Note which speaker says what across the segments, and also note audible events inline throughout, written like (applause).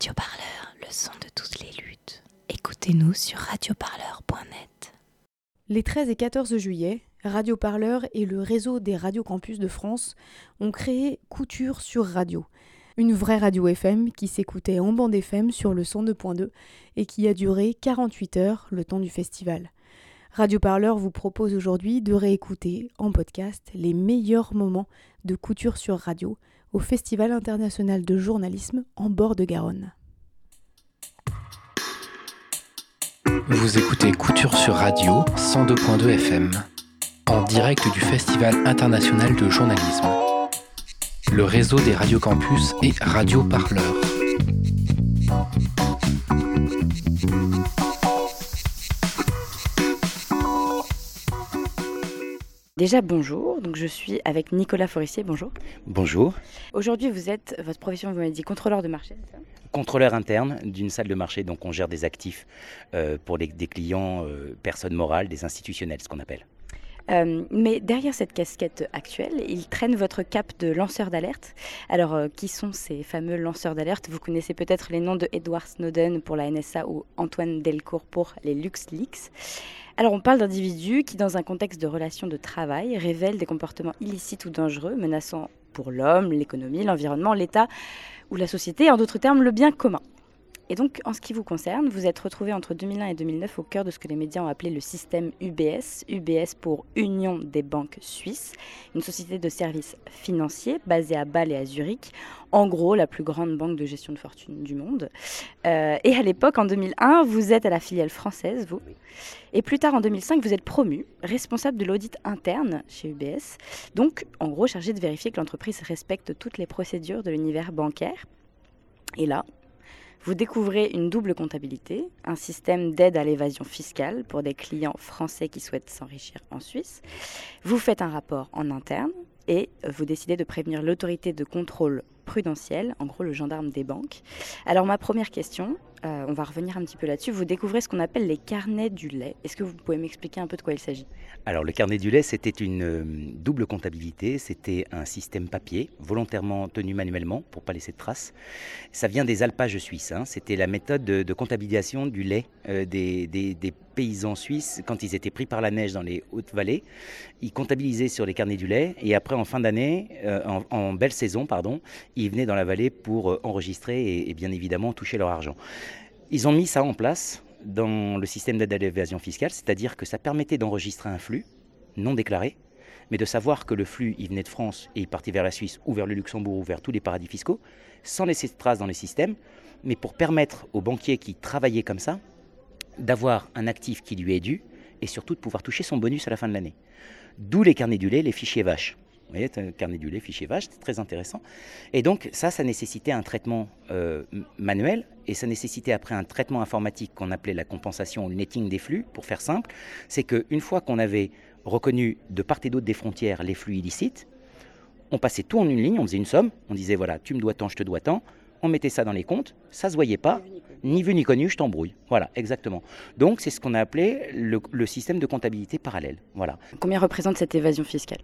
Speaker 1: Radio Parleur, le son de toutes les luttes. Écoutez-nous sur radioparleur.net.
Speaker 2: Les 13 et 14 juillet, Radio Parleur et le réseau des radiocampus de France ont créé Couture sur Radio, une vraie radio FM qui s'écoutait en bande FM sur le 102.2 et qui a duré 48 heures le temps du festival. Radio Parleur vous propose aujourd'hui de réécouter en podcast les meilleurs moments de Couture sur Radio au Festival international de journalisme en bord de Garonne.
Speaker 3: Vous écoutez Couture sur Radio 102.2 FM, en direct du Festival international de journalisme. Le réseau des radiocampus et Radio Parleur.
Speaker 4: Déjà bonjour, donc je suis avec Nicolas Forissier, bonjour.
Speaker 5: Bonjour.
Speaker 4: Aujourd'hui vous êtes, votre profession vous m'avez dit contrôleur de marché, c'est ça?
Speaker 5: Contrôleur interne d'une salle de marché, donc on gère des actifs euh, pour les- des clients, euh, personnes morales, des institutionnels, ce qu'on appelle.
Speaker 4: Euh, mais derrière cette casquette actuelle, il traîne votre cap de lanceur d'alerte. Alors, euh, qui sont ces fameux lanceurs d'alerte? Vous connaissez peut-être les noms de Edward Snowden pour la NSA ou Antoine Delcourt pour les LuxLeaks. Alors, on parle d'individus qui, dans un contexte de relations de travail, révèlent des comportements illicites ou dangereux, menaçant pour l'homme, l'économie, l'environnement, l'État ou la société, en d'autres termes, le bien commun. Et donc, en ce qui vous concerne, vous êtes retrouvé entre 2001 et 2009 au cœur de ce que les médias ont appelé le système UBS. UBS pour Union des banques suisses, une société de services financiers basée à Bâle et à Zurich. En gros, la plus grande banque de gestion de fortune du monde. Euh, et à l'époque, en 2001, vous êtes à la filiale française, vous. Et plus tard, en 2005, vous êtes promu responsable de l'audit interne chez UBS. Donc, en gros, chargé de vérifier que l'entreprise respecte toutes les procédures de l'univers bancaire. Et là, vous découvrez une double comptabilité, un système d'aide à l'évasion fiscale pour des clients français qui souhaitent s'enrichir en Suisse. Vous faites un rapport en interne et vous décidez de prévenir l'autorité de contrôle prudentiel, en gros le gendarme des banques. Alors ma première question, euh, on va revenir un petit peu là-dessus, vous découvrez ce qu'on appelle les carnets du lait. Est-ce que vous pouvez m'expliquer un peu de quoi il s'agit?
Speaker 5: Alors le carnet du lait, c'était une euh, double comptabilité, c'était un système papier, volontairement tenu manuellement pour pas laisser de traces. Ça vient des alpages suisses, hein. c'était la méthode de, comptabilisation du lait euh, des, paysans suisses quand ils étaient pris par la neige dans les hautes vallées. Ils comptabilisaient sur les carnets du lait et après en fin d'année, en, belle saison, pardon, ils venaient dans la vallée pour enregistrer et bien évidemment toucher leur argent. Ils ont mis ça en place dans le système d'aide à l'évasion fiscale, c'est-à-dire que ça permettait d'enregistrer un flux non déclaré, mais de savoir que le flux, venait de France et il partait vers la Suisse ou vers le Luxembourg ou vers tous les paradis fiscaux, sans laisser de traces dans les systèmes, mais pour permettre aux banquiers qui travaillaient comme ça d'avoir un actif qui lui est dû et surtout de pouvoir toucher son bonus à la fin de l'année. D'où les carnets du lait, les fichiers vaches. Vous voyez, un carnet du lait, fichier vache, c'est très intéressant. Et donc ça, ça nécessitait un traitement euh, manuel et ça nécessitait après un traitement informatique qu'on appelait la compensation ou le netting des flux, pour faire simple. C'est qu'une fois qu'on avait reconnu de part et d'autre des frontières les flux illicites, on passait tout en une ligne, on faisait une somme, on disait voilà, tu me dois tant, je te dois tant, on mettait ça dans les comptes, ça se voyait pas, ni vu ni connu, je t'embrouille. Voilà, exactement. Donc c'est ce qu'on a appelé le, le système de comptabilité parallèle. Voilà.
Speaker 4: Combien représente cette évasion fiscale?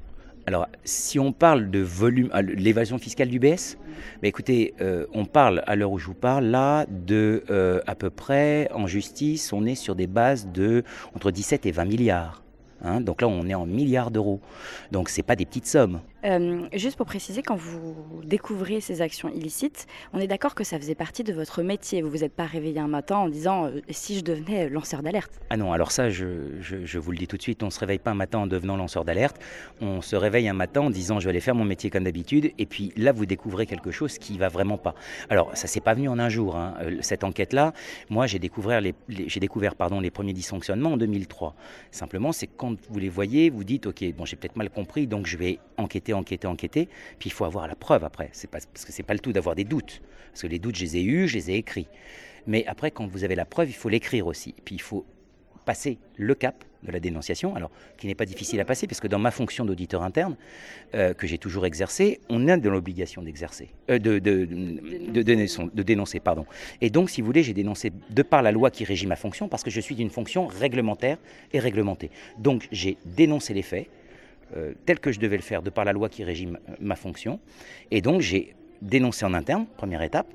Speaker 5: Alors, si on parle de volume, ah, l'évasion fiscale du BS, bah écoutez, euh, on parle à l'heure où je vous parle là de euh, à peu près en justice, on est sur des bases de entre 17 et 20 milliards. hein. donc là, on est en milliards d'euros. Donc, c'est pas des petites sommes.
Speaker 4: Euh, juste pour préciser, quand vous découvrez ces actions illicites, on est d'accord que ça faisait partie de votre métier. Vous vous êtes pas réveillé un matin en disant euh, si je devenais lanceur d'alerte.
Speaker 5: Ah non, alors ça, je, vous le dis tout de suite, on ne se réveille pas un matin en devenant lanceur d'alerte, on se réveille un matin en disant je vais aller faire mon métier comme d'habitude, et puis là, vous découvrez quelque chose qui va vraiment pas. Alors, ça s'est pas venu en un jour, hein. Euh, cette enquête-là, moi, j'ai découvert, les, les- découvert pardon, les premiers dysfonctionnements en 2003. Simplement, c'est quand vous les voyez, vous dites, ok, bon, j'ai peut-être mal compris, donc je vais enquêter, enquêter, enquêter, puis il faut avoir la preuve après, c'est parce que c'est pas le tout d'avoir des doutes, parce que les doutes, je les ai eus, je les ai écrits. Mais après, quand vous avez la preuve, il faut l'écrire aussi. Puis il faut passer le cap de la dénonciation, alors qui n'est pas difficile à passer, parce que dans ma fonction d'auditeur interne, euh, que j'ai toujours exercée, on est dans l'obligation d'exercer, euh, de, de, de dénoncer, de dénoncer, pardon. Et donc, si vous voulez, j'ai dénoncé de par la loi qui régit ma fonction, parce que je suis d'une fonction réglementaire et réglementée. Donc, j'ai dénoncé les faits, euh, tels que je devais le faire de par la loi qui régit ma, ma fonction, et donc j'ai dénoncé en interne, première étape,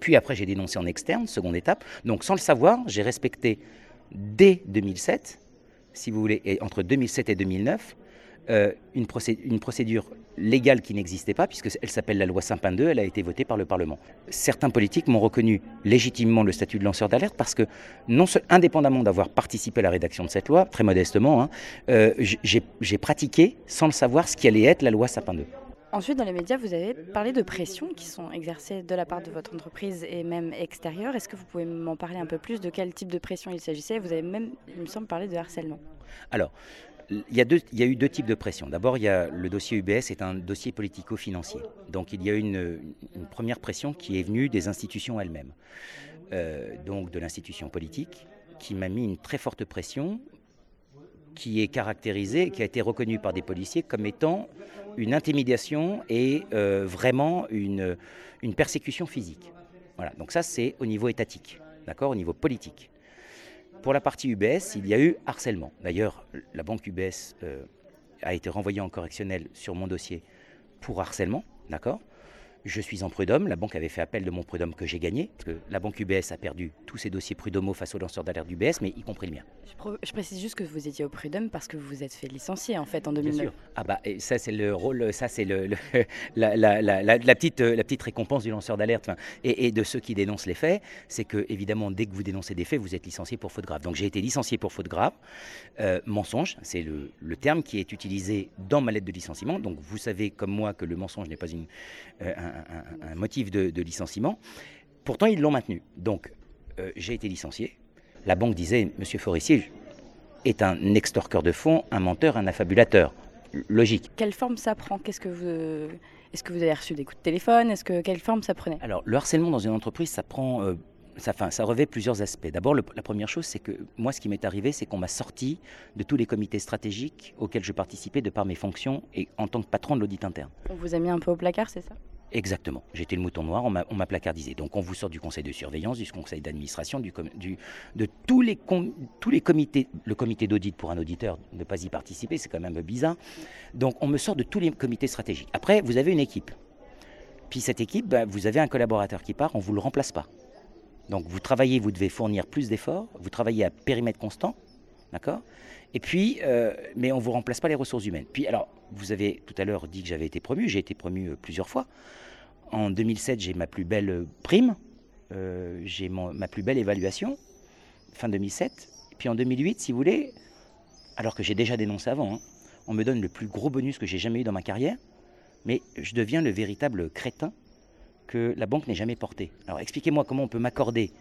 Speaker 5: Puis après, j'ai dénoncé en externe, seconde étape. Donc sans le savoir, j'ai respecté dès 2007, si vous voulez, entre 2007 et 2009, euh, une, une, procédure légale qui n'existait pas, puisqu'elle s'appelle la loi Sapin 2, elle a été votée par le Parlement. Certains politiques m'ont reconnu légitimement le statut de lanceur d'alerte parce que, non indépendamment d'avoir participé à la rédaction de cette loi, très modestement, hein, euh, j'ai pratiqué, sans le savoir, ce qui allait être la loi Sapin 2.
Speaker 4: Ensuite, dans les médias, vous avez parlé de pressions qui sont exercées de la part de votre entreprise et même extérieure. Est-ce que vous pouvez m'en parler un peu plus de quel type de pression il s'agissait? Vous avez même, il me semble, parlé de harcèlement.
Speaker 5: Alors, il y, a eu deux types de pression. D'abord, le dossier UBS est un dossier politico-financier. Donc, il y a une, une première pression qui est venue des institutions elles-mêmes. Euh, donc, de l'institution politique, qui m'a mis une très forte pression, qui est caractérisée, qui a été reconnue par des policiers comme étant une intimidation et euh, vraiment une, une persécution physique. Voilà. Donc ça, c'est au niveau étatique, d'accord, au niveau politique. Pour la partie UBS, il y a eu harcèlement. D'ailleurs, la banque UBS euh, a été renvoyée en correctionnel sur mon dossier pour harcèlement, d'accord? Je suis en prud'homme. La banque avait fait appel de mon prud'homme que j'ai gagné. Parce que la banque UBS a perdu tous ses dossiers prud'homo face aux lanceurs d'alerte d'UBS, mais y compris le mien.
Speaker 4: Je, précise juste que vous étiez au prud'homme parce que vous vous êtes fait licencier en fait en 2009. Bien sûr.
Speaker 5: Ah bah ça c'est le rôle, ça c'est le, (laughs) la, la, la, la, petite, la petite récompense du lanceur d'alerte et, et, de ceux qui dénoncent les faits, c'est que évidemment dès que vous dénoncez des faits, vous êtes licencié pour faute grave. Donc j'ai été licencié pour faute grave. Euh, mensonge, c'est le, le, terme qui est utilisé dans ma lettre de licenciement. Donc vous savez comme moi que le mensonge n'est pas une, euh, un, un, un de, licenciement. Pourtant, ils l'ont maintenu. Donc, euh, j'ai été licencié. La banque disait, Monsieur Forissier est un extorqueur de fonds, un menteur, un affabulateur. Logique.
Speaker 4: Quelle forme ça prend? Qu'est-ce que vous... Est-ce que vous avez reçu des coups de téléphone? Est-ce que quelle forme ça prenait?
Speaker 5: Alors, le harcèlement dans une entreprise, ça prend euh, ça, ça, revêt plusieurs aspects. D'abord, la première chose, c'est que moi, ce qui m'est arrivé, c'est qu'on m'a sorti de tous les comités stratégiques auxquels je participais de par mes fonctions et en tant que patron de l'audit interne.
Speaker 4: On vous a mis un peu au placard, c'est ça?
Speaker 5: Exactement. J'étais le mouton noir, on m'a placardisé. Donc on vous sort du conseil de surveillance, du conseil d'administration, du, de tous les, tous les comités. Le comité d'audit pour un auditeur, ne pas y participer, c'est quand même bizarre. Donc on me sort de tous les comités stratégiques. Après, vous avez une équipe. Puis cette équipe, bah, vous avez un collaborateur qui part, on ne vous le remplace pas. Donc vous travaillez, vous devez fournir plus d'efforts, vous travaillez à périmètre constant, d'accord? Et puis, euh, mais on ne vous remplace pas les ressources humaines. Puis alors, vous avez tout à l'heure dit que j'avais été promu, j'ai été promu euh, plusieurs fois. En 2007, j'ai ma plus belle euh, prime, j'ai ma plus belle évaluation, fin 2007. Et puis en 2008, si vous voulez, alors que j'ai déjà dénoncé avant, hein, on me donne le plus gros bonus que j'ai jamais eu dans ma carrière, mais je deviens le véritable crétin que la banque n'ait jamais porté. Alors expliquez-moi comment on peut m'accorder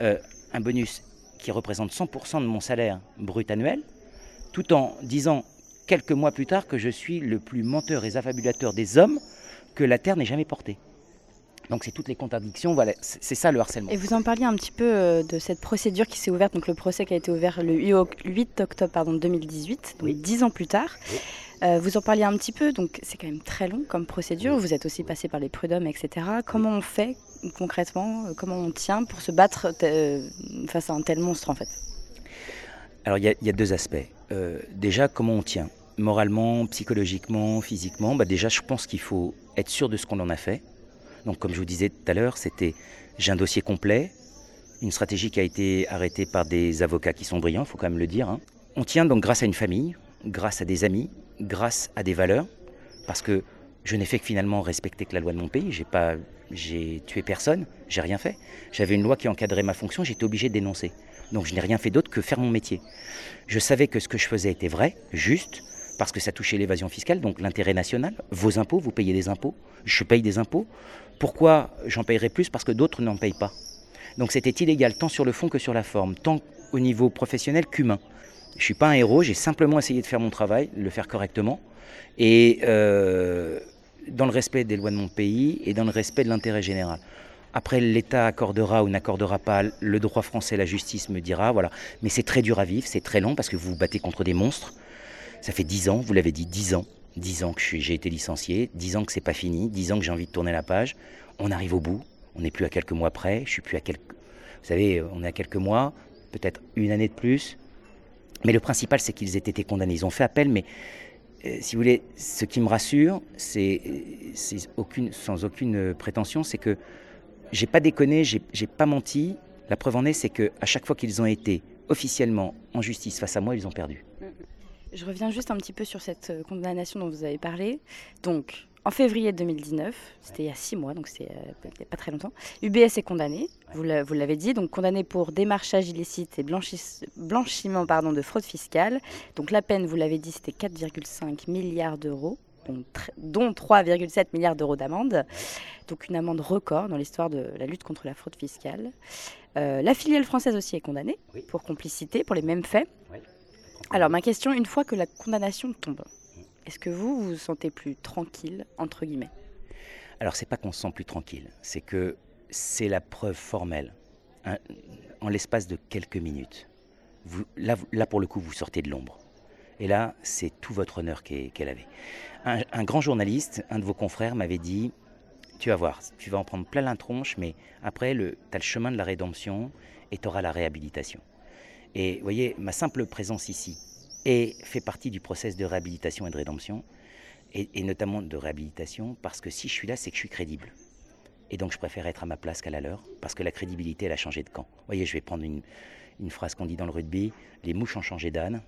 Speaker 5: un bonus qui représente 100% de mon salaire brut annuel, tout en disant quelques mois plus tard que je suis le plus menteur et affabulateur des hommes que la Terre n'ait jamais porté. Donc c'est toutes les contradictions, voilà, c'est ça le harcèlement.
Speaker 4: Et vous en parliez un petit peu euh, de cette procédure qui s'est ouverte, donc le procès qui a été ouvert le 8 octobre pardon, 2018, donc dix ans plus tard. Euh, vous en parliez un petit peu, donc c'est quand même très long comme procédure. Vous êtes aussi passé par les prud'hommes, etc. Comment on fait concrètement? Comment on tient pour se battre euh, face à un tel monstre en fait?
Speaker 5: Alors il y, a deux aspects. déjà, comment on tient? Moralement, psychologiquement, physiquement, bah déjà je pense qu'il faut être sûr de ce qu'on en a fait. Donc comme je vous disais tout à l'heure, c'était j'ai un dossier complet, une stratégie qui a été arrêtée par des avocats qui sont brillants, il faut quand même le dire. Hein. On tient donc grâce à une famille, grâce à des amis, grâce à des valeurs, parce que je n'ai fait que finalement respecter que la loi de mon pays. J'ai pas, j'ai tué personne, j'ai rien fait. J'avais une loi qui encadrait ma fonction, j'étais obligé de dénoncer. Donc je n'ai rien fait d'autre que faire mon métier. Je savais que ce que je faisais était vrai, juste, parce que ça touchait l'évasion fiscale, donc l'intérêt national. Vos impôts, vous payez des impôts, je paye des impôts. Pourquoi j'en payerais plus? Parce que d'autres n'en payent pas. Donc c'était illégal tant sur le fond que sur la forme, tant au niveau professionnel qu'humain. Je ne suis pas un héros, j'ai simplement essayé de faire mon travail, le faire correctement, et euh, dans le respect des lois de mon pays et dans le respect de l'intérêt général. Après, l'État accordera ou n'accordera pas, le droit français, la justice me dira, voilà. Mais c'est très dur à vivre, c'est très long parce que vous vous battez contre des monstres. Ça fait dix ans, vous l'avez dit, dix ans. Dix ans que j'ai été licencié, dix ans que c'est pas fini, dix ans que j'ai envie de tourner la page. On arrive au bout, on n'est plus à quelques mois près, je suis plus à quelques... Vous savez, on est à quelques mois, peut-être une année de plus, mais le principal, c'est qu'ils aient été condamnés. Ils ont fait appel, mais euh, si vous voulez, ce qui me rassure, c'est aucune, sans aucune prétention, c'est que j'ai pas déconné, j'ai pas menti. La preuve en est, c'est que à chaque fois qu'ils ont été officiellement en justice face à moi, ils ont perdu.
Speaker 4: Je reviens juste un petit peu sur cette euh, condamnation dont vous avez parlé. Donc, en février 2019, c'était il y a six mois, donc c'est euh, pas très longtemps, UBS est condamné, vous l'avez dit, donc condamné pour démarchage illicite et blanchiment pardon, de fraude fiscale. Donc la peine, vous l'avez dit, c'était 4,5 milliards d'euros dont 3,7 milliards d'euros d'amende. Donc une amende record dans l'histoire de la lutte contre la fraude fiscale. Euh, la filiale française aussi est condamnée pour complicité, pour les mêmes faits. Alors ma question, une fois que la condamnation tombe, est-ce que vous, vous vous sentez plus tranquille, entre guillemets?
Speaker 5: Alors c'est pas qu'on se sent plus tranquille, c'est que c'est la preuve formelle. en l'espace de quelques minutes, vous, là, là pour le coup, vous sortez de l'ombre. Et là, c'est tout votre honneur qu'elle avait. Un, grand journaliste, un de vos confrères, m'avait dit Tu vas voir, tu vas en prendre plein la tronche, mais après, tu as le chemin de la rédemption et tu auras la réhabilitation. Et vous voyez, ma simple présence ici et fait partie du process de réhabilitation et de rédemption, et, notamment de réhabilitation, parce que si je suis là, c'est que je suis crédible. Et donc je préfère être à ma place qu'à la leur, parce que la crédibilité, elle a changé de camp. Vous voyez, je vais prendre une phrase qu'on dit dans le rugby, les mouches ont changé d'âne,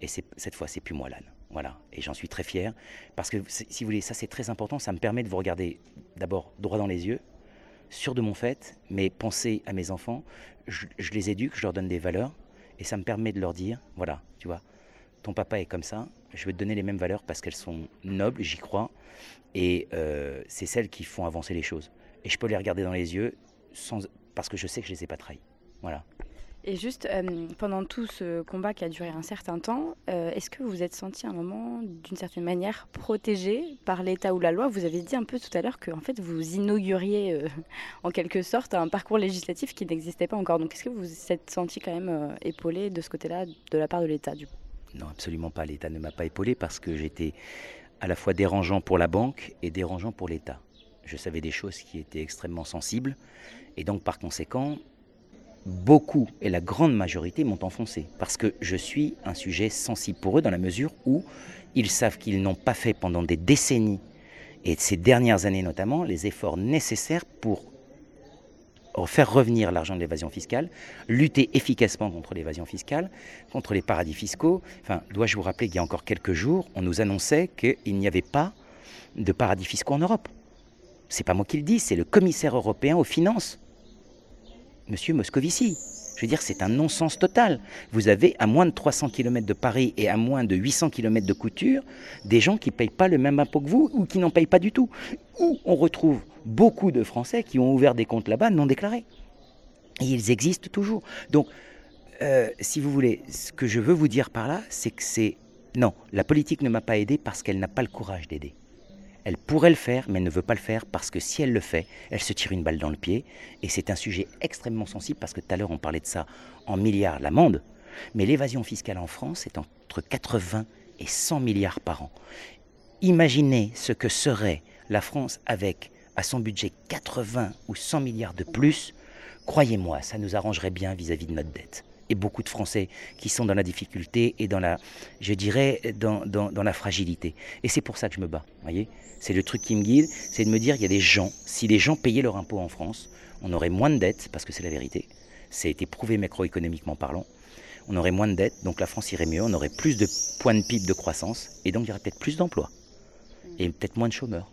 Speaker 5: et cette fois, c'est plus moi l'âne. Voilà. Et j'en suis très fier. Parce que, si vous voulez, ça c'est très important. Ça me permet de vous regarder d'abord droit dans les yeux, sûr de mon fait, mais penser à mes enfants. Je, les éduque, je leur donne des valeurs. Et ça me permet de leur dire voilà, tu vois, ton papa est comme ça. Je vais te donner les mêmes valeurs parce qu'elles sont nobles, j'y crois. Et euh, c'est celles qui font avancer les choses. Et je peux les regarder dans les yeux sans, parce que je sais que je les ai pas trahis. Voilà.
Speaker 4: Et juste, euh, pendant tout ce combat qui a duré un certain temps, euh, est-ce que vous vous êtes senti un moment, d'une certaine manière, protégé par l'État ou la loi? Vous avez dit un peu tout à l'heure que en fait, vous inauguriez euh, (laughs) en quelque sorte un parcours législatif qui n'existait pas encore. Donc est-ce que vous vous êtes senti quand même épaulé de ce côté-là, de la part de l'État
Speaker 5: Non, absolument pas. L'État ne m'a pas épaulé parce que j'étais à la fois dérangeant pour la banque et dérangeant pour l'État. Je savais des choses qui étaient extrêmement sensibles et donc par conséquent, beaucoup et la grande majorité m'ont enfoncé parce que je suis un sujet sensible pour eux dans la mesure où ils savent qu'ils n'ont pas fait pendant des décennies et ces dernières années notamment les efforts nécessaires pour faire revenir l'argent de l'évasion fiscale, lutter efficacement contre l'évasion fiscale, contre les paradis fiscaux. Enfin, dois-je vous rappeler qu'il y a encore quelques jours, on nous annonçait qu'il n'y avait pas de paradis fiscaux en Europe. C'est pas moi qui le dis, c'est le commissaire européen aux finances Monsieur Moscovici. Je veux dire, c'est un non-sens total. Vous avez à moins de 300 km de Paris et à moins de 800 km de Couture des gens qui ne payent pas le même impôt que vous ou qui n'en payent pas du tout. Ou on retrouve beaucoup de Français qui ont ouvert des comptes là-bas non déclarés. Et ils existent toujours. Donc, euh, si vous voulez, ce que je veux vous dire par là, c'est que c'est... Non, la politique ne m'a pas aidé parce qu'elle n'a pas le courage d'aider. Elle pourrait le faire, mais elle ne veut pas le faire parce que si elle le fait, elle se tire une balle dans le pied. Et c'est un sujet extrêmement sensible parce que tout à l'heure on parlait de ça en milliards l'amende. Mais l'évasion fiscale en France est entre 80 et 100 milliards par an. Imaginez ce que serait la France avec à son budget 80 ou 100 milliards de plus. Croyez-moi, ça nous arrangerait bien vis-à-vis de notre dette et beaucoup de Français qui sont dans la difficulté et dans la, je dirais, dans, dans la fragilité. Et c'est pour ça que je me bats, voyez c'est le truc qui me guide, c'est de me dire, il y a des gens, si les gens payaient leur impôt en France, on aurait moins de dettes, parce que c'est la vérité. A été prouvé macroéconomiquement parlant. On aurait moins de dettes, donc la France irait mieux, on aurait plus de points de pipe de croissance, et donc il y aurait peut-être plus d'emplois, et peut-être moins de chômeurs.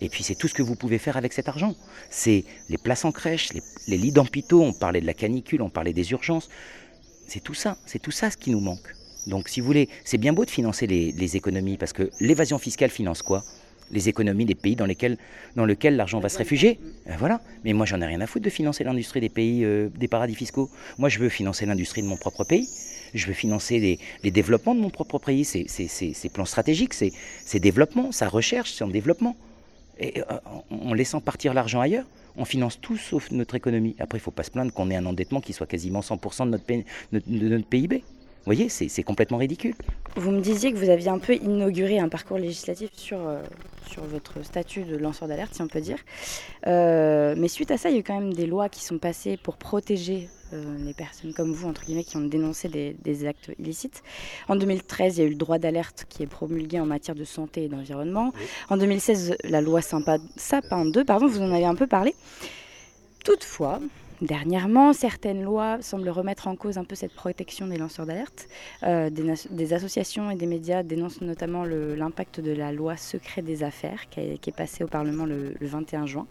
Speaker 5: Et puis c'est tout ce que vous pouvez faire avec cet argent. C'est les places en crèche, les, lits d'hôpitaux, on parlait de la canicule, on parlait des urgences. C'est tout ça, c'est tout ça ce qui nous manque. Donc si vous voulez, c'est bien beau de financer les, économies, parce que l'évasion fiscale finance quoi? Les économies des pays dans lesquels, dans lesquels l'argent va se réfugier. Euh, voilà. Mais moi, j'en ai rien à foutre de financer l'industrie des pays, euh, des paradis fiscaux. Moi, je veux financer l'industrie de mon propre pays. Je veux financer les, développements de mon propre pays. C'est plans stratégiques, c'est développement, sa recherche, en développement. Euh, en laissant partir l'argent ailleurs, on finance tout sauf notre économie. Après, il ne faut pas se plaindre qu'on ait un endettement qui soit quasiment 100% de notre, de notre PIB. Vous voyez, c'est complètement ridicule.
Speaker 4: Vous me disiez que vous aviez un peu inauguré un parcours législatif sur, euh, sur votre statut de lanceur d'alerte, si on peut dire. Euh, mais suite à ça, il y a eu quand même des lois qui sont passées pour protéger euh, les personnes comme vous, entre guillemets, qui ont dénoncé des, actes illicites. En 2013, il y a eu le droit d'alerte qui est promulgué en matière de santé et d'environnement. En 2016, la loi Sapin 2, pardon, vous en avez un peu parlé. Toutefois, Dernièrement, certaines lois semblent remettre en cause un peu cette protection des lanceurs d'alerte. Euh, des, associations et des médias dénoncent notamment l'impact de la loi secret des affaires qui, est passée au Parlement le, 21 juin.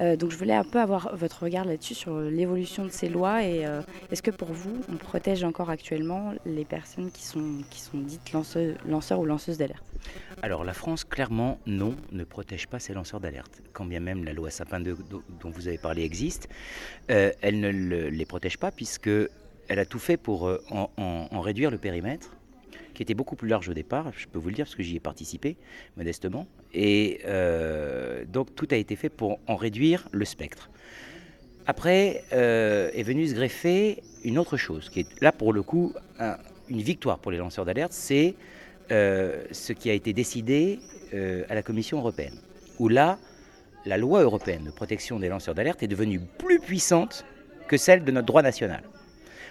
Speaker 4: Euh, donc je voulais un peu avoir votre regard là-dessus sur l'évolution de ces lois et euh, est-ce que pour vous, on protège encore actuellement les personnes qui sont, dites lanceurs ou lanceuses d'alerte?
Speaker 5: Alors la France, clairement, non, ne protège pas ses lanceurs d'alerte. Quand bien même la loi Sapin 2 dont vous avez parlé existe, euh, elle ne les protège pas puisque elle a tout fait pour en, réduire le périmètre, qui était beaucoup plus large au départ, je peux vous le dire parce que j'y ai participé modestement, et euh, donc tout a été fait pour en réduire le spectre. Après est venue se greffer une autre chose, qui est là pour le coup une victoire pour les lanceurs d'alerte, c'est euh, ce qui a été décidé euh, à la Commission européenne, où là, la loi européenne de protection des lanceurs d'alerte est devenue plus puissante que celle de notre droit national,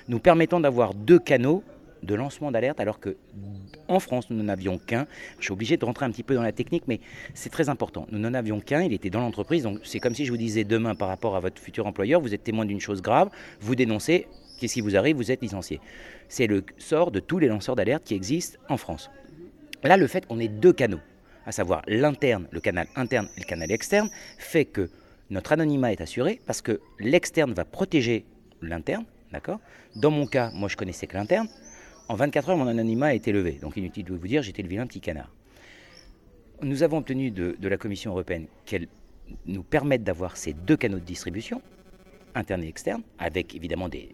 Speaker 5: nous permettant d'avoir deux canaux de lancement d'alerte, alors que en France, nous n'en avions qu'un. Je suis obligé de rentrer un petit peu dans la technique, mais c'est très important. Nous n'en avions qu'un, il était dans l'entreprise. Donc c'est comme si je vous disais demain par rapport à votre futur employeur, vous êtes témoin d'une chose grave, vous dénoncez, qu'est-ce qui vous arrive, vous êtes licencié. C'est le sort de tous les lanceurs d'alerte qui existent en France. Là, le fait qu'on ait deux canaux, à savoir l'interne, le canal interne et le canal externe, fait que notre anonymat est assuré parce que l'externe va protéger l'interne, d'accord? Dans mon cas, moi je connaissais que l'interne. En 24 heures, mon anonymat a été levé. Donc inutile de vous dire, j'étais le vilain petit canard. Nous avons obtenu de, la Commission européenne qu'elle nous permette d'avoir ces deux canaux de distribution, interne et externe, avec évidemment des,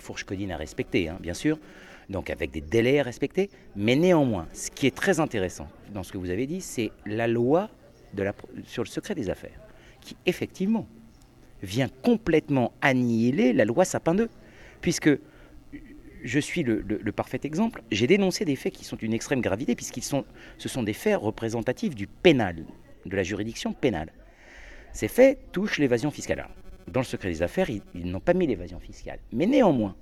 Speaker 5: fourches codines à respecter, hein, bien sûr, donc avec des délais à respecter. Mais néanmoins, ce qui est très intéressant dans ce que vous avez dit, c'est la loi sur le secret des affaires, qui effectivement vient complètement annihiler la loi Sapin 2, puisque je suis le, parfait exemple. J'ai dénoncé des faits qui sont d'une extrême gravité, puisqu'ils sont, ce sont des faits représentatifs du pénal, de la juridiction pénale. Ces faits touchent l'évasion fiscale. dans le secret des affaires, ils n'ont pas mis l'évasion fiscale. Mais néanmoins,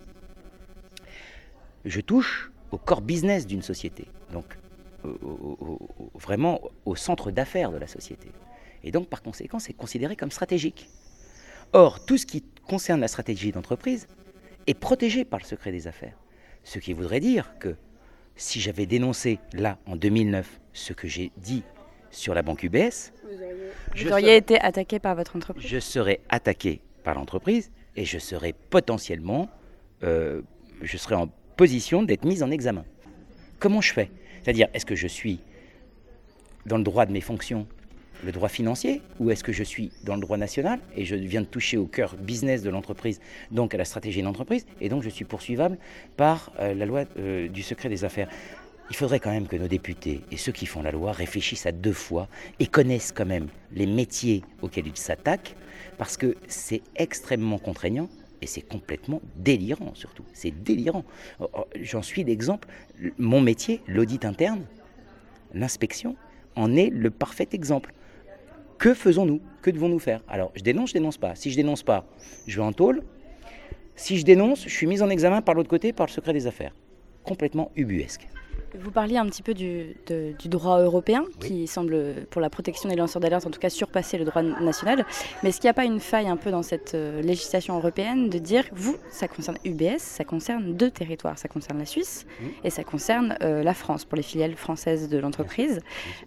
Speaker 5: je touche au core business d'une société, donc vraiment au centre d'affaires de la société. Et donc par conséquent, c'est considéré comme stratégique. Or, tout ce qui concerne la stratégie d'entreprise est protégé par le secret des affaires. Ce qui voudrait dire que si j'avais dénoncé là, en 2009, ce que j'ai dit sur la banque UBS,
Speaker 4: vous auriez, été attaqué par votre entreprise.
Speaker 5: Je serais attaqué par l'entreprise et je serais potentiellement, euh, je serais en position d'être mise en examen. Comment je fais? C'est-à-dire, est-ce que je suis dans le droit de mes fonctions, le droit financier, ou est-ce que je suis dans le droit national et je viens de toucher au cœur business de l'entreprise, donc à la stratégie de l'entreprise, et donc je suis poursuivable par euh, la loi euh, du secret des affaires il faudrait quand même que nos députés et ceux qui font la loi réfléchissent à deux fois et connaissent quand même les métiers auxquels ils s'attaquent, parce que c'est extrêmement contraignant et c'est complètement délirant surtout. C'est délirant. Oh, oh, j'en suis l'exemple. Mon métier, l'audit interne, l'inspection, en est le parfait exemple. Que faisons-nous? Que devons-nous faire? Alors, je dénonce, je dénonce pas. Si je dénonce pas, je vais en tôle. Si je dénonce, je suis mis en examen par l'autre côté par le secret des affaires. Complètement ubuesque.
Speaker 4: Vous parliez un petit peu du, droit européen qui semble, pour la protection des lanceurs d'alerte, en tout cas surpasser le droit national. Mais est-ce qu'il n'y a pas une faille un peu dans cette euh, législation européenne de dire, vous, ça concerne UBS, ça concerne deux territoires, ça concerne la Suisse et ça concerne euh, la France pour les filiales françaises de l'entreprise.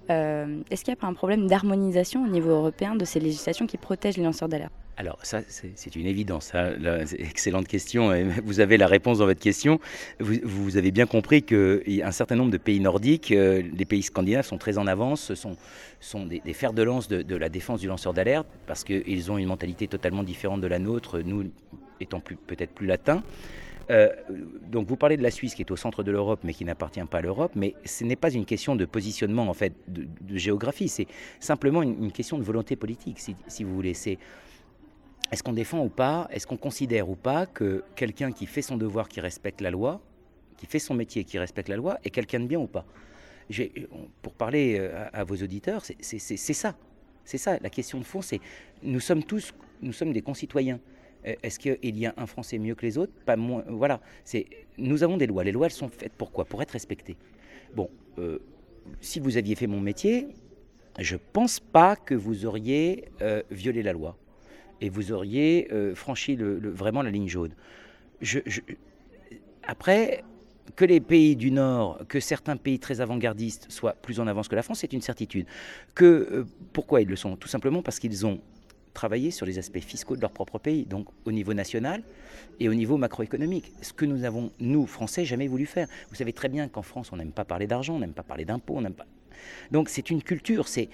Speaker 4: Euh, est-ce qu'il n'y a pas un problème d'harmonisation au niveau européen de ces législations qui protègent les lanceurs d'alerte?
Speaker 5: Alors ça, c'est une évidence. Hein. excellente question. (laughs) Vous avez la réponse dans votre question. Vous, avez bien compris qu'un certain nombre de pays nordiques, euh, les pays scandinaves sont très en avance, ce sont, sont des, fers de lance de, la défense du lanceur d'alerte, parce qu'ils ont une mentalité totalement différente de la nôtre, nous étant peut-être plus latins. Euh, donc vous parlez de la Suisse qui est au centre de l'Europe mais qui n'appartient pas à l'Europe, mais ce n'est pas une question de positionnement en fait de, géographie, c'est simplement une, question de volonté politique, si, si vous voulez. C'est est-ce qu'on défend ou pas, est-ce qu'on considère ou pas que quelqu'un qui fait son devoir, qui respecte la loi, qui fait son métier, qui respecte la loi, est quelqu'un de bien ou pas? Pour parler euh, à, vos auditeurs, c'est ça. C'est ça, la question de fond, c'est nous sommes tous, nous sommes des concitoyens. Euh, est-ce qu'il y a un Français mieux que les autres? Pas moins. Voilà. C'est nous avons des lois. Les lois, elles sont faites pour quoi? Pour être respectées. Bon, euh, si vous aviez fait mon métier, je pense pas que vous auriez violé la loi. Et vous auriez euh, franchi vraiment la ligne jaune. Après, que les pays du Nord, que certains pays très avant-gardistes soient plus en avance que la France, c'est une certitude. Que, euh, pourquoi ils le sont? Tout simplement parce qu'ils ont travaillé sur les aspects fiscaux de leur propre pays, donc au niveau national et au niveau macroéconomique. Ce que nous avons, nous, Français, jamais voulu faire. Vous savez très bien qu'en France, on n'aime pas parler d'argent, on n'aime pas parler d'impôts, on n'aime pas... Donc c'est une culture, c'est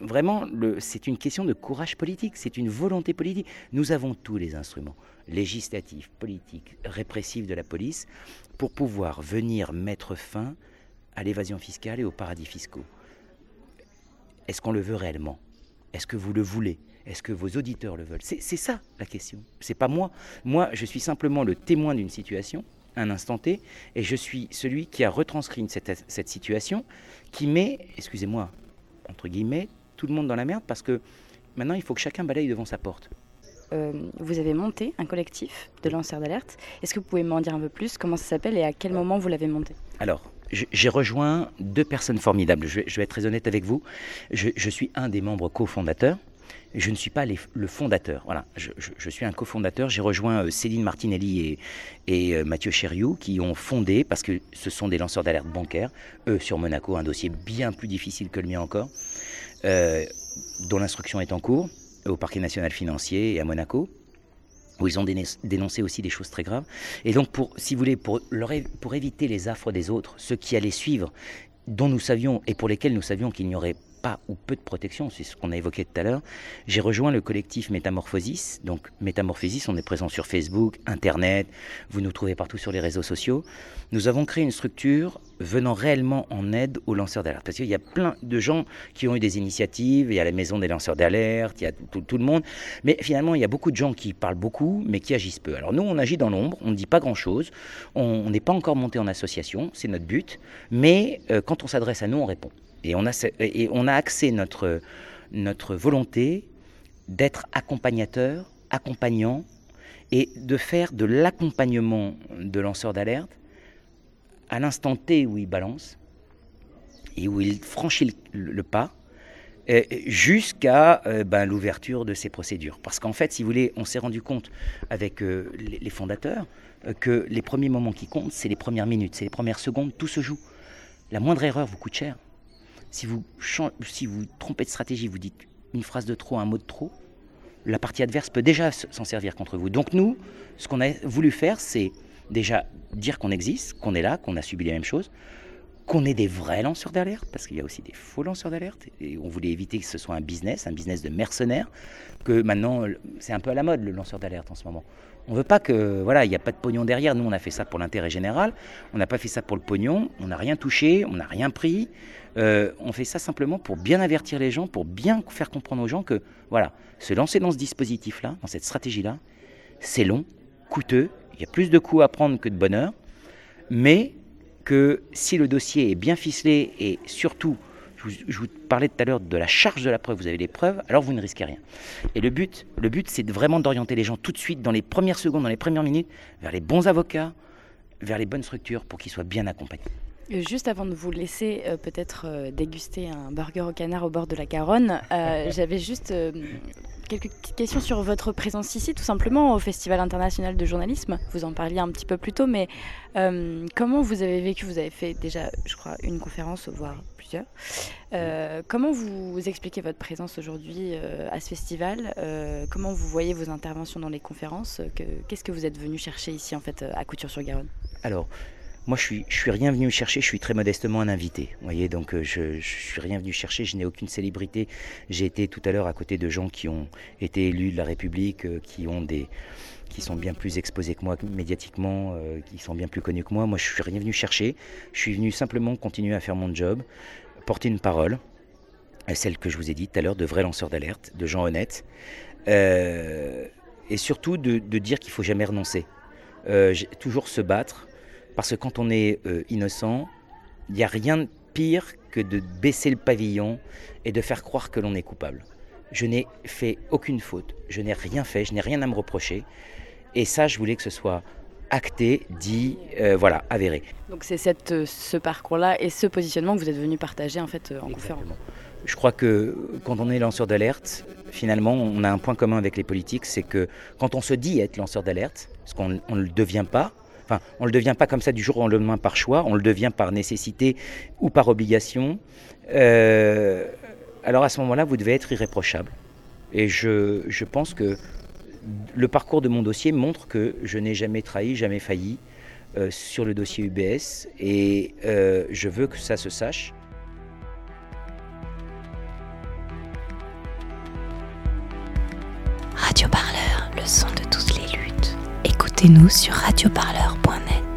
Speaker 5: vraiment c'est une question de courage politique, c'est une volonté politique. Nous avons tous les instruments législatifs, politiques, répressifs de la police pour pouvoir venir mettre fin à l'évasion fiscale et aux paradis fiscaux. Est-ce qu'on le veut réellement? Est-ce que vous le voulez? Est-ce que vos auditeurs le veulent? C'est ça la question. C'est pas moi. Moi, je suis simplement le témoin d'une situation un instant T, et je suis celui qui a retranscrit cette, cette situation, qui met, excusez-moi, entre guillemets, tout le monde dans la merde, parce que maintenant il faut que chacun balaye devant sa porte.
Speaker 4: Euh, vous avez monté un collectif de lanceurs d'alerte. Est-ce que vous pouvez m'en dire un peu plus? Comment ça s'appelle et à quel moment vous l'avez monté?
Speaker 5: Alors, j'ai rejoint deux personnes formidables. Je vais, être très honnête avec vous. Je, je suis un des membres cofondateurs je ne suis pas le fondateur. Voilà, je, suis un cofondateur. J'ai rejoint euh, Céline Martinelli et, euh, Mathieu Chériou qui ont fondé, parce que ce sont des lanceurs d'alerte bancaires, eux sur Monaco, un dossier bien plus difficile que le mien encore, euh, dont l'instruction est en cours au parquet national financier et à Monaco où ils ont dénoncé aussi des choses très graves. Et donc, pour, si vous voulez, pour, pour éviter les affres des autres, ceux qui allaient suivre, dont nous savions et pour lesquels nous savions qu'il n'y aurait pas ou peu de protection, c'est ce qu'on a évoqué tout à l'heure, j'ai rejoint le collectif Métamorphosis. Donc Métamorphosis, on est présent sur Facebook, Internet, vous nous trouvez partout sur les réseaux sociaux. Nous avons créé une structure venant réellement en aide aux lanceurs d'alerte. Parce qu'il y a plein de gens qui ont eu des initiatives, il y a la maison des lanceurs d'alerte, il y a tout, le monde. Mais finalement, il y a beaucoup de gens qui parlent beaucoup, mais qui agissent peu. Alors nous, on agit dans l'ombre, on ne dit pas grand-chose, on n'est pas encore monté en association, c'est notre but. Mais euh, quand on s'adresse à nous, on répond. Et on a, axé notre, volonté d'être accompagnateur, accompagnant, et de faire de l'accompagnement de lanceurs d'alerte à l'instant T où il balance et où il franchit le, pas euh, jusqu'à euh, ben, l'ouverture de ces procédures. Parce qu'en fait, si vous voulez, on s'est rendu compte avec euh, les, fondateurs que les premiers moments qui comptent, c'est les premières minutes, c'est les premières secondes, tout se joue. La moindre erreur vous coûte cher. Si vous, si vous trompez de stratégie, vous dites une phrase de trop, un mot de trop, la partie adverse peut déjà s'en servir contre vous. Donc nous, ce qu'on a voulu faire, c'est déjà dire qu'on existe, qu'on est là, qu'on a subi les mêmes choses, qu'on est des vrais lanceurs d'alerte, parce qu'il y a aussi des faux lanceurs d'alerte, et on voulait éviter que ce soit un business, un business de mercenaires, que maintenant, c'est un peu à la mode le lanceur d'alerte en ce moment. On veut pas que, voilà, il n'y a pas de pognon derrière. Nous, on a fait ça pour l'intérêt général. On n'a pas fait ça pour le pognon. On n'a rien touché. On n'a rien pris. Euh, on fait ça simplement pour bien avertir les gens, pour bien faire comprendre aux gens que, voilà, se lancer dans ce dispositif-là, dans cette stratégie-là, c'est long, coûteux. Il y a plus de coûts à prendre que de bonheur. Mais que si le dossier est bien ficelé et surtout je vous, parlais tout à l'heure de la charge de la preuve, vous avez les preuves, alors vous ne risquez rien. Et le but, le but c'est vraiment d'orienter les gens tout de suite, dans les premières secondes, dans les premières minutes, vers les bons avocats, vers les bonnes structures pour qu'ils soient bien accompagnés.
Speaker 4: Euh, juste avant de vous laisser euh, peut-être euh, déguster un burger au canard au bord de la Garonne, (laughs) j'avais juste quelques questions sur votre présence ici, tout simplement au Festival international de journalisme. Vous en parliez un petit peu plus tôt, mais comment vous avez vécu? Vous avez fait déjà, je crois, une conférence, voire plusieurs. comment vous expliquez votre présence aujourd'hui à ce festival? Comment vous voyez vos interventions dans les conférences? Qu'est-ce que vous êtes venu chercher ici, en fait, à Couture-sur-Garonne?
Speaker 5: Alors, moi, je suis, je suis rien venu chercher, je suis très modestement un invité. Vous voyez, donc euh, je, je suis rien venu chercher, je n'ai aucune célébrité. J'ai été tout à l'heure à côté de gens qui ont été élus de la République, euh, qui ont des qui sont bien plus exposés que moi médiatiquement, euh, qui sont bien plus connus que moi. Moi, je suis rien venu chercher. Je suis venu simplement continuer à faire mon job, porter une parole, celle que je vous ai dit tout à l'heure, de vrais lanceurs d'alerte, de gens honnêtes, et surtout de, dire qu'il faut jamais renoncer. toujours se battre, parce que quand on est euh, innocent, il n'y a rien de pire que de baisser le pavillon et de faire croire que l'on est coupable. Je n'ai fait aucune faute, je n'ai rien fait, je n'ai rien à me reprocher. Et ça, je voulais que ce soit acté, dit, euh, voilà, avéré.
Speaker 4: Donc c'est cette, euh, ce parcours-là et ce positionnement que vous êtes venu partager en fait en conférence.
Speaker 5: je crois que quand on est lanceur d'alerte, finalement, on a un point commun avec les politiques, c'est que quand on se dit être lanceur d'alerte, parce qu'on ne le devient pas, on ne le devient pas comme ça du jour au lendemain par choix, on le devient par nécessité ou par obligation, euh, alors à ce moment-là, vous devez être irréprochable. Et je, pense que le parcours de mon dossier montre que je n'ai jamais trahi, jamais failli euh, sur le dossier UBS, et euh, je veux que ça se sache.
Speaker 1: Radio Parleur, le son de. Écoutez-nous sur radioparleur.net.